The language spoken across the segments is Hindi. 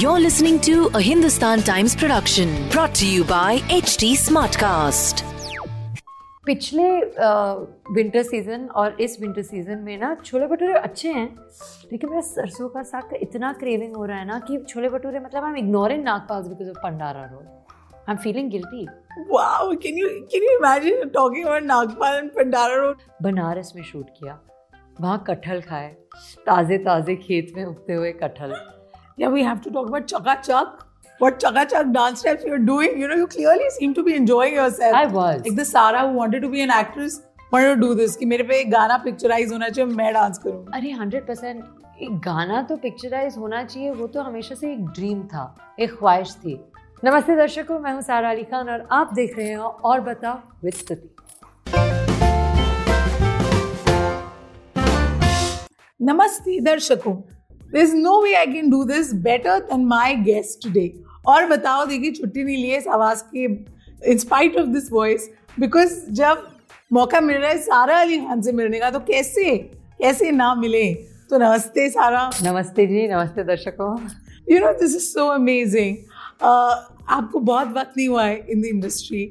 You're listening to a Hindustan Times production brought to you by HD Smartcast. पिछले विंटर सीज़न और इस विंटर सीज़न में ना छोले भटूरे अच्छे हैं लेकिन मेरा सरसों का साग का इतना क्रेविंग हो रहा है ना कि छोले भटूरे मतलब I am ignoring Nagpal because of Pandara road I am feeling guilty wow can you can you imagine talking about Nagpal and Pandara road Banaras में शूट किया। वहाँ कटहल खाए ताज़े ताज़े खेत में उगते हुए कटहल Yeah, we have to talk about Chaka Chak. What Chaka Chak dance steps you're doing. You know, you clearly seem to be enjoying yourself. I was. Like the Sara who wanted to be an actress wanted to do this. कि मेरे पे एक गाना पिक्चराइज होना चाहिए मैं डांस करूँ अरे हंड्रेड परसेंट एक गाना तो पिक्चराइज होना चाहिए वो तो हमेशा से एक ड्रीम था एक ख्वाहिश थी नमस्ते दर्शकों मैं हूँ सारा अली खान और आप देख रहे हैं और बताओ विद स्तुति नमस्ते दर्शकों। There's no way I can do this better than my guest today. और बताओ देखिए छुट्टी नहीं ली है इस आवाज़ के in spite of this voice because जब मौका मिल रहा है सारा अली खान से मिलने का तो कैसे कैसे ना मिले? तो नमस्ते सारा। नमस्ते जी नमस्ते दर्शकों। You know this is so amazing आपको बहुत वक्त नहीं हुआ है in the industry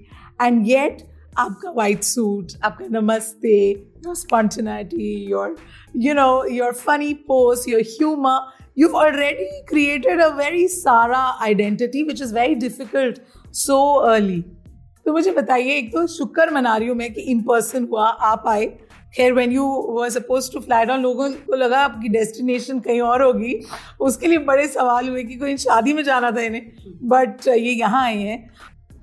and yet आपका वाइट सूट आपका नमस्ते your spontaneity your you know, your funny posts, your humor. You've already created a very sara identity, which is very difficult so early. तो मुझे बताइए, एक तो शुक्र मना रही हूँ मैं कि इन पर्सन हुआ, आप आए। खैर when you were suppose to fly down लोगों को लगा आपकी डेस्टिनेशन कहीं और होगी। उसके लिए बड़े सवाल हुए कि कोई शादी में जाना था इन्हें। बट ये यहाँ आए हैं।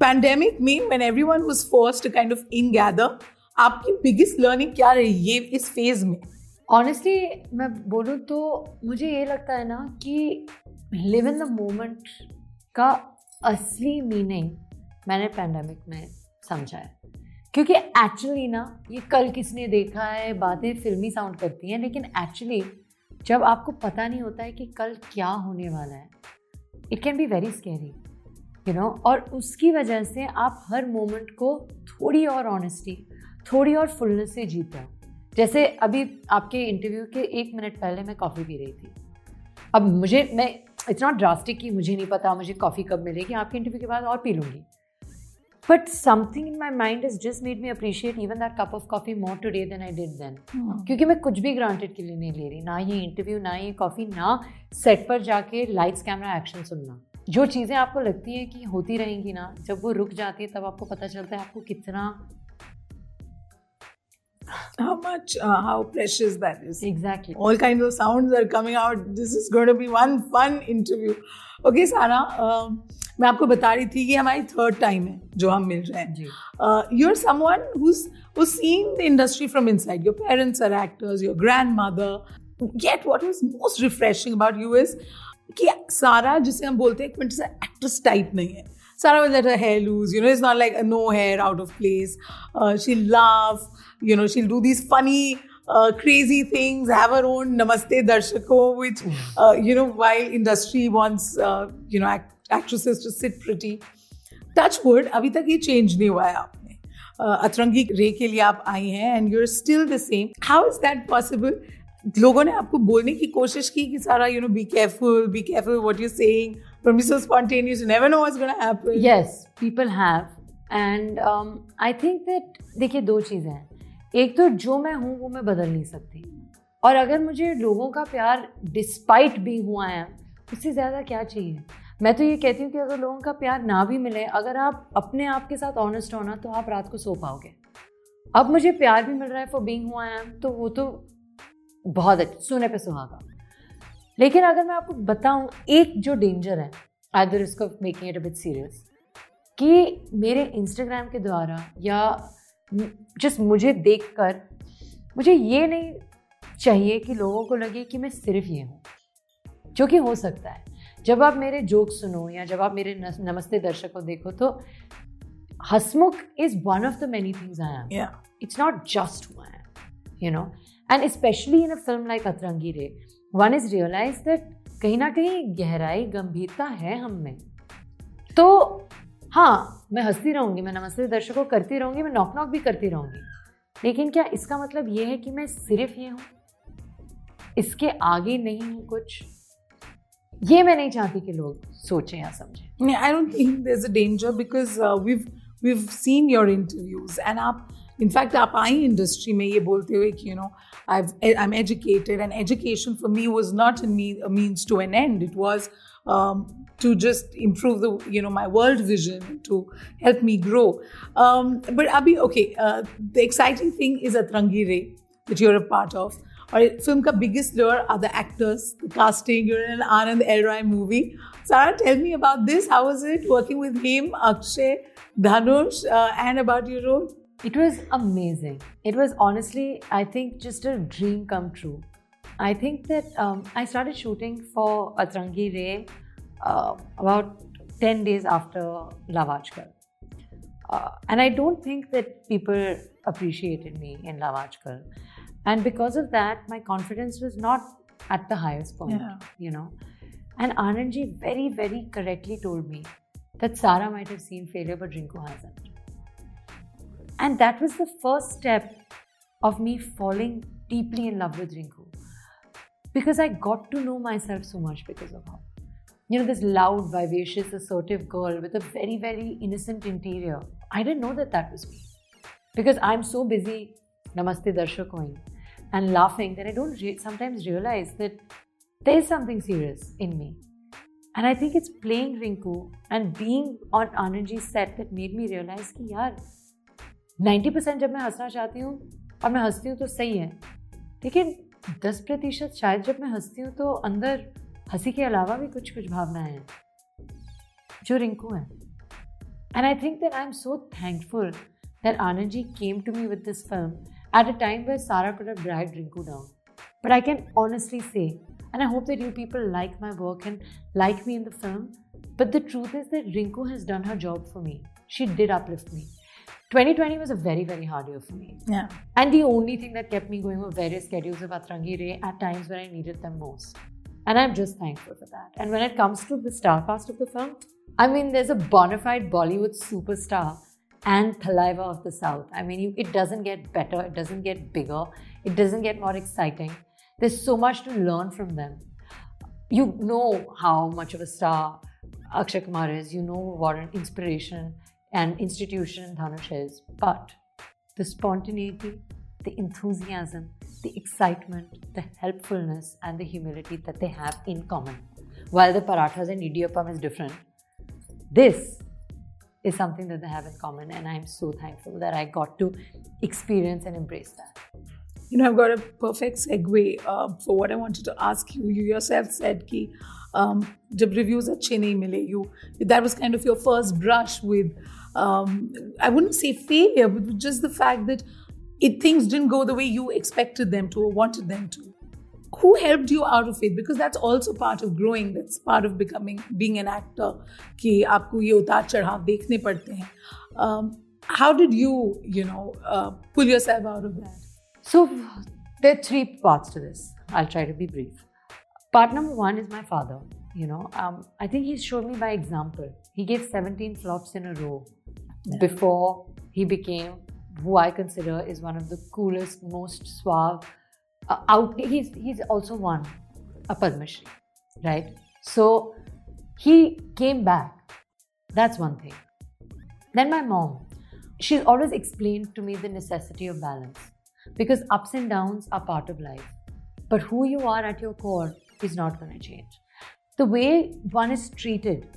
पैंडेमिक में when everyone was forced to kind of in gather आपकी बिगेस्ट लर्निंग क्या रही ये इस फ़ेज़ में? ऑनेस्टली मैं बोलूँ तो मुझे ये लगता है ना कि लिव इन द मोमेंट का असली मीनिंग मैंने पैंडमिक में समझा है। क्योंकि एक्चुअली ना, ये कल किसने देखा है, बातें फिल्मी साउंड करती हैं, लेकिन एक्चुअली जब आपको पता नहीं होता है कि कल क्या होने वाला है it can be very scary you know और उसकी वजह से आप हर मोमेंट को थोड़ी और ऑनेस्टी थोड़ी और फुलनेस से जीते हो। जैसे अभी आपके इंटरव्यू के एक मिनट पहले मैं कॉफ़ी पी रही थी। अब मुझे मैं इट्स नॉट ड्रास्टिक कि मुझे नहीं पता मुझे कॉफ़ी कब मिलेगी आपके इंटरव्यू के बाद और पी लूँगी। But something in my mind is just made me appreciate even that cup of coffee more today than I did then क्योंकि मैं कुछ भी ग्रांटेड के लिए नहीं ले रही ना ये इंटरव्यू ना ये कॉफ़ी ना सेट पर जाके लाइट्स कैमरा एक्शन सुनना। जो चीज़ें आपको लगती हैं कि होती रहेंगी ना जब वो रुक जाती है तब आपको पता चलता है आपको कितना how much uh, how precious that is Exactly. all kinds of sounds are coming out this is going to be one fun interview okay सारा uh, मैं आपको बता रही थी कि हमारी थर्ड टाइम है जो हम मिल रहे। हैं you are someone who's who's seen the industry from inside your parents are actors your grandmother yet what was most refreshing about you is कि सारा जिसे हम बोलते हैं एक मिनट से एक्ट्रेस टाइप नहीं है Sarah will let her hair loose. You know, it's not like a no hair out of place. Uh, she'll laugh. You know, she'll do these funny, uh, crazy things. Have her own Namaste Darshako, which uh, you know, while industry wants uh, you know act- actresses to sit pretty. Touch wood. अभी तक ये change नहीं हुआ है आपने. Uh, अतरंगी रे के लिए आप आई हैं and you're still the same. How is that possible? लोगों ने आपको बोलने की कोशिश की कि सारा you know be careful be careful what you saying Don't be so spontaneous. You never know what's going to happen. yes people have. And um, i think that देखिए दो चीज़ें हैं। एक तो जो मैं हूँ वो मैं बदल नहीं सकती। और अगर मुझे लोगों का प्यार डिस्पाइट भी हुआ है उससे ज़्यादा क्या चाहिए? मैं तो ये कहती हूँ कि अगर लोगों का प्यार ना भी मिले अगर आप अपने आप के साथ ऑनेस्ट होना तो आप रात को सो पाओगे। अब मुझे प्यार भी मिल रहा है फॉर बींग हुआ है तो वो तो बहुत अच्छा सोने पे सुहागा। लेकिन अगर मैं आपको बताऊँ एक जो डेंजर है at the risk of making it a bit serious कि मेरे इंस्टाग्राम के द्वारा या जस्ट मुझे देखकर मुझे ये नहीं चाहिए कि लोगों को लगे कि मैं सिर्फ़ ये हूँ जो कि हो सकता है जब आप मेरे जोक सुनो या जब आप मेरे नमस्ते दर्शक को देखो तो Hasmukh is one of the many things I am Yeah. it's not just who I am, you know. And especially in a film one is realized that कहीं ना कहीं गहराई गंभीरता है हम में। तो हाँ मैं हंसती रहूँगी मैं नमस्ते दर्शकों करती रहूँगी मैं नॉक नॉक भी करती रहूँगी। लेकिन क्या इसका मतलब ये है कि मैं सिर्फ़ ये हूँ? इसके आगे नहीं हूँ कुछ? ये मैं नहीं चाहती कि लोग सोचें या समझें। I don't think there's a danger because uh, we've we've seen your interviews and आप in fact आप आई इंडस्ट्री में ये बोलते हुए कि you know I've I'm educated and education for me was not a, me, a means to an end it was um, to just improve the you know my world vision to help me grow um, but Abhi okay uh, the exciting thing is Atrangi Ray that you're a part of और फिल्म का biggest lover are the actors the casting your an Anand L Rai movie Sarah, tell me about this. How was it working with him, Akshay, Dhanush, uh, and about your role? it was amazing. It was honestly, I think, just a dream come true. I think that um, I started shooting for Atrangi Ray uh, about 10 days after Lavajkar. Uh, and I don't think that people appreciated me in Lavajkar. And because of that, my confidence was not at the highest point, Yeah. you know. And Anandji very, very correctly told me that Sarah might have seen failure, but Rinku hasn't. And that was the first step of me falling deeply in love with Rinku. Because I got to know myself so much because of her. You know, this loud, vivacious, assertive girl with a very, very innocent interior. I didn't know that that was me. Because I'm so busy namaste darshakoing and laughing that I don't re- sometimes realize that there is something serious in me. And I think it's playing Rinku and being on Anandji's set that made me realize कि नाइन्टी परसेंट जब मैं हंसना चाहती हूँ और मैं हंसती हूँ तो सही है। लेकिन दस प्रतिशत शायद जब मैं हंसती हूँ तो अंदर हँसी के अलावा भी कुछ कुछ भावनाएँ हैं, जो रिंकू हैं। And I think that I am so thankful that Aanand ji came to me with this film at a time where Sara could drive Rinku down but I can honestly say and I hope that you people like my work and like me in the film but the truth is that Rinku has done her job for me she did uplift me 2020 was a very, very hard year for me. Yeah. And the only thing that kept me going were various schedules of Atrangi Ray at times when I needed them most. And I'm just thankful for that. And when it comes to the star cast of the film, I mean, there's a bona fide Bollywood superstar and Thalaiva of the South. I mean, you, it doesn't get better, it doesn't get bigger, it doesn't get more exciting. There's so much to learn from them. You know how much of a star Akshay Kumar is, you know what an inspiration and institution Dhanush is, but the spontaneity, the enthusiasm, the excitement, the helpfulness, and the humility that they have in common. While the parathas and idiyappam is different, this is something that they have in common, and I'm so thankful that I got to experience and embrace that. You know, I've got a perfect segue uh, for what I wanted to ask you. You yourself said कि um, जब reviews अच्छे नहीं मिले, you that was kind of your first brush with um, I wouldn't say failure, but just the fact that it things didn't go the way you expected them to or wanted them to. Who helped you out of it? Because that's also part of growing. That's part of becoming being an actor. कि आपको ये उतार चढ़ाव देखने पड़ते हैं. Um, how did you, you know, uh, pull yourself out of that? So, there are three parts to this. I'll try to be brief. Part number one is my father. You know, um, I think he's shown me by example. He gave 17 flops in a row before he became who I consider is one of the coolest, most suave. Uh, out, he's he's also won a Padma Shri, right? So he came back. That's one thing. Then my mom, she's always explained to me the necessity of balance because ups and downs are part of life. But who you are at your core is not going to change. The way one is treated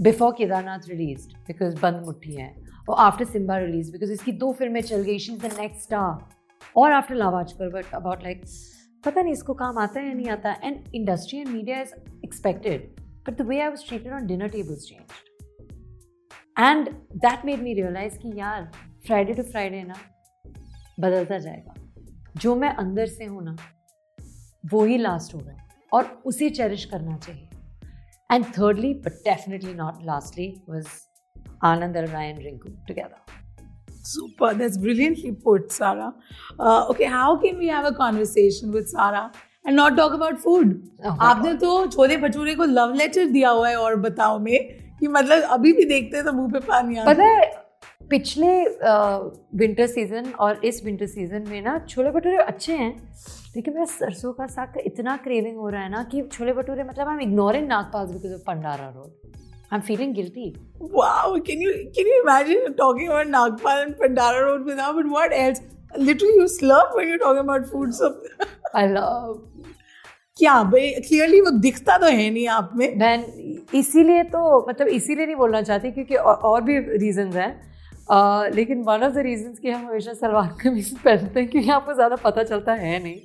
before Kedarnath release because बंद मुट्ठी है और आफ्टर सिम्बा रिलीज़ बिकॉज़ इसकी दो फ़िल्में चल गई शी द नेक्स्ट स्टार और आफ्टर लावाजकर बट अबाउट लाइक पता नहीं इसको काम आता है या नहीं आता and industry and media is expected but the way I was treated on dinner tables change and that made me realize कि यार फ्राइडे टू फ्राइडे ना, बदलता जाएगा। जो मैं अंदर से हूँ ना, वो ही लास्ट होगा और उसे चेरिश करना चाहिए। And thirdly but definitely not lastly was Anand and Ryan Rinku together. Super, that's brilliantly put, Sarah. Uh, okay, how can we have a conversation with Sarah and not talk about food? Oh my आपने तो छोले भटूरे को लव लेटर दिया हुआ है और बताओ में कि मतलब अभी भी देखते हैं तो मुंह पे पानी आता पता है पिछले विंटर सीज़न और इस विंटर सीज़न में ना छोले भटूरे अच्छे हैं लेकिन मेरा सरसों का साग का इतना क्रेविंग हो रहा है ना कि छोले भटूरे मतलब I am ignoring Nagpal because of Pandara Road I am feeling guilty Wow, can you can you imagine talking about Nagpal and Pandara Road with but what else? Literally, you slurp when you're talking about food. So, I love क्या भाई क्लियरली वो दिखता तो है नहीं आप में मैं इसीलिए तो मतलब इसीलिए नहीं बोलना चाहती क्योंकि और, और भी रीजंस हैं लेकिन वन ऑफ़ द रीजंस कि हम हमेशा सलवार कमीज पहनते हैं, क्योंकि आपको ज़्यादा पता चलता है नहीं।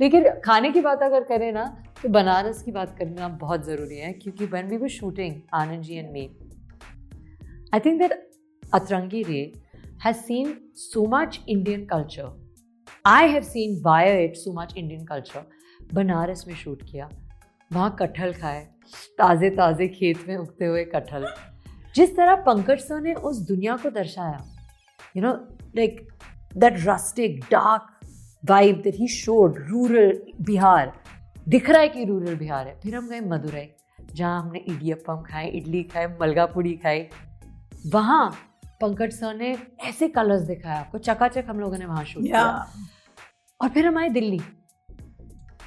लेकिन खाने की बात अगर करें ना तो बनारस की बात करना बहुत ज़रूरी है, क्योंकि when we were shooting Aanand ji and me I think that Atrangi Re has seen so much Indian culture I have seen via it so much Indian culture Banaras में शूट किया। वहाँ कटहल खाए। ताज़े ताज़े खेत में उगते हुए कटहल। जिस तरह पंकज सर ने उस दुनिया को दर्शाया you know like that rustic dark vibe that he showed rural Bihar दिख रहा है कि रूरल बिहार है। फिर हम गए मदुरई जहाँ हमने इडियप्पम खाए इडली खाए मलगापुड़ी खाई वहाँ पंकज सर ने ऐसे कलर्स दिखाया आपको चकाचक हम लोगों ने वहाँ शूट किया। और फिर हम आए दिल्ली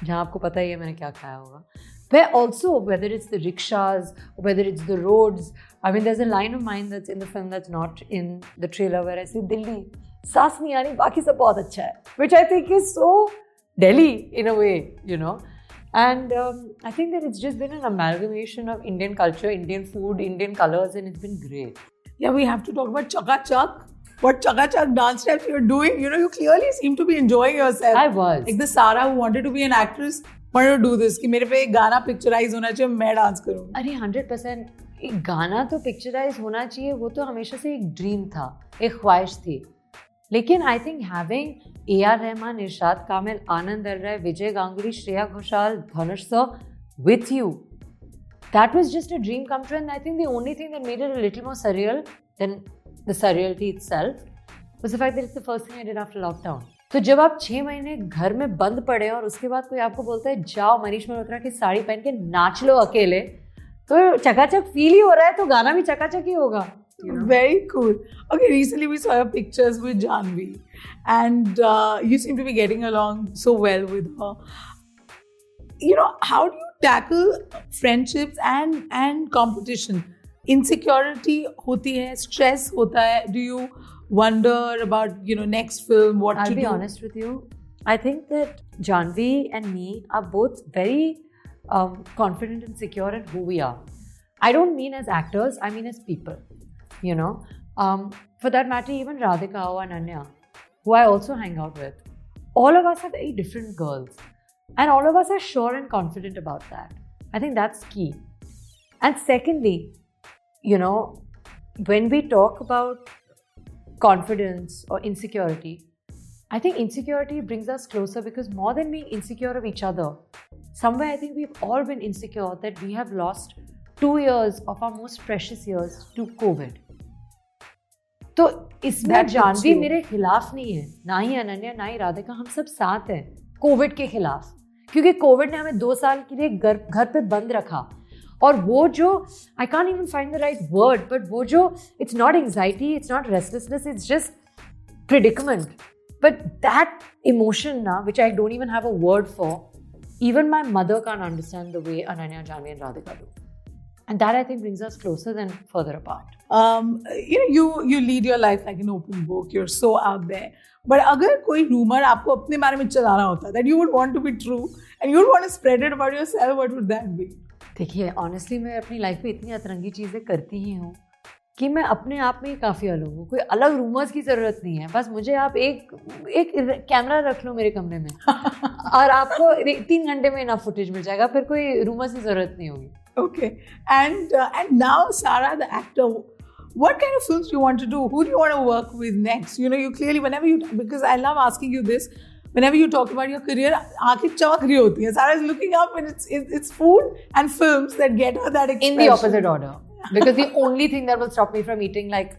जहाँ आपको पता ही है मैंने क्या खाया होगा। Where also whether it's the rickshaws whether it's the roads i mean there's a line of mine that's in the film that's not in the trailer where i say delhi saas nahi aani baki sab bahut acha hai which i think is so delhi in a way you know and um, i think that it's just been an amalgamation of indian culture indian food indian colors and it's been great Yeah, we have to talk about Chaka Chak. What Chaka Chak dance steps you're doing. You know, you clearly seem to be enjoying yourself. i was Like the Sara who wanted to be an actress wanted to do this. कि मेरे पे एक गाना पिक्चराइज होना चाहिए मैं डांस करूँ अरे हंड्रेड परसेंट एक गाना तो पिक्चराइज होना चाहिए, वो तो हमेशा से एक ड्रीम था, एक ख्वाहिश थी। लेकिन I think having A R Rahman Irshad Kamil Aanand Rai Vijay Ganguly Shreya Ghoshal Dhanush sir with you that was just a dream come true and I think the only thing that made it a little more surreal than the surreal the itself was the fact that it's the first thing I did after lockdown तो जब आप छः महीने घर में बंद पड़े और उसके बाद कोई आपको बोलता है, जाओ मनीष मल्होत्रा की साड़ी पहन के नाच लो अकेले तो चकाचक फील ही हो रहा है तो गाना भी चकाचक ही होगा। Very cool okay recently we saw your pictures with Janhvi and you seem to be getting along so well with her you know how do you tackle friendships and and competition insecurity होती है स्ट्रेस होता है. Do you wonder about you know next film what I be honest with you I think that Janhvi and me are both very um, confident and secure in who we are. I don't mean as actors, I mean as people. You know, um, for that matter, even Radhika or Ananya, who I also hang out with, all of us are very different girls. And all of us are sure and confident about that. I think that's key. And secondly, you know, when we talk about confidence or insecurity, I think insecurity brings us closer because more than being insecure of each other, somewhere I think we've all been insecure that we have lost two years of our most precious years to COVID. तो इसमें जानवी मेरे खिलाफ नहीं है ना ही अनन्या ना ही राधिका हम सब साथ हैं कोविड के खिलाफ क्योंकि कोविड ने हमें दो साल के लिए घर घर पे बंद रखा और वो जो I can even find the right word but वो जो it's not anxiety it's not restlessness it's just predicament. But that emotion now, which I don't even have a word for, even my mother can't understand the way Ananya, Janvi, and Radhika do. And that I think brings us closer than further apart. um, you know, you you lead your life like an open book. You're so out there. But अगर कोई rumor आपको अपने बारे में चलाना होता that you would want to be true and you would want to spread it about yourself, what would that be? देखिए ऑनेस्टली मैं अपनी लाइफ में इतनी अतरंगी चीज़ें करती ही हूँ कि मैं अपने आप में ही काफ़ी अलग हूँ कोई अलग रूमर्स की ज़रूरत नहीं है बस मुझे आप एक एक कैमरा रख लो मेरे कमरे में और आपको तीन घंटे में इनफ फुटेज मिल जाएगा फिर कोई रूमर्स की ज़रूरत नहीं होगी and uh, and now Sarah, the actor, what kind of films do you want to do? Who do you want to work with next? You know, you clearly whenever you because I love asking you this. Whenever you talk about your career, आँखें चमक रही होती हैं. Sarah is looking up, and it's it's, it's food and films that get her that expression. in the opposite order because the only thing that will stop me from eating like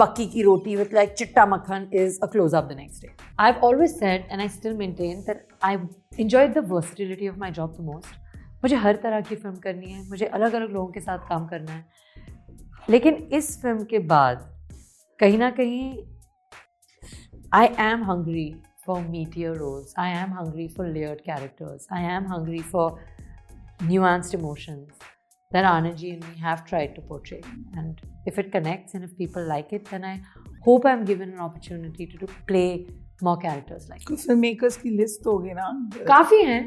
makki ki roti with like chitta makhan is a close up the next day. I've always said and I still maintain that I enjoyed the versatility of my job the most. मुझे हर तरह की फिल्म करनी है मुझे अलग अलग लोगों के साथ काम करना है लेकिन इस फिल्म के बाद कहीं ना कहीं I am hungry for meteor roles. I am hungry for layered characters. I am hungry for nuanced emotions that Anand and me have tried to portray. And if it connects and if people like it, then I hope I'm given an opportunity to, to play more characters like कुछ filmmakers की list होगी ना काफ़ी हैं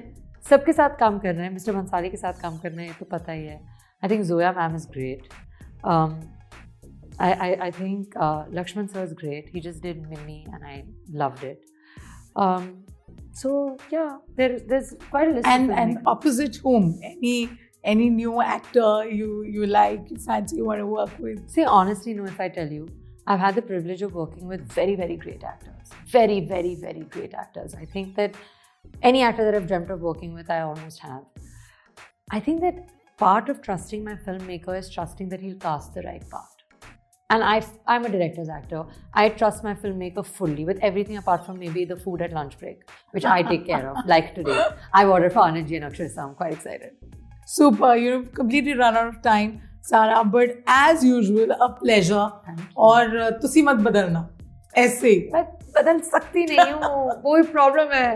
सबके साथ काम कर रहे हैं मिस्टर भंसाली के साथ काम कर रहे हैं तो पता ही है I think Zoya ma'am is great I, I, I think uh, Lakshman sir is great. He just did Mimi and I loved it. Um, so yeah, there, there's quite a list. And and opposite whom? Any any new actor you you like, you fancy, you want to work with? See, honestly, no. If I tell you, I've had the privilege of working with very very great actors. Very very very great actors. I think that any actor that I've dreamt of working with, I almost have. I think that part of trusting my filmmaker is trusting that he'll cast the right part. And I, I'm a director's actor. I trust my filmmaker fully with everything apart from maybe the food at lunch break, which I take care of. Like today, I've ordered for Anand and Akshay, so I'm quite excited. Super. You've completely run out of time, Sara. But as usual, a pleasure. और तुसी मत बदलना ऐसे मैं बदल सकती नहीं हूँ वो प्रॉब्लम है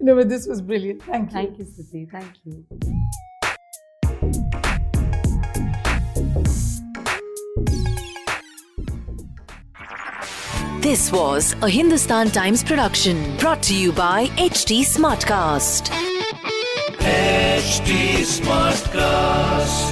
No, but this was brilliant. Thank you. Thank you, Siti. Thank you. This was a Hindustan Times production brought to you by HT Smartcast. HT Smartcast.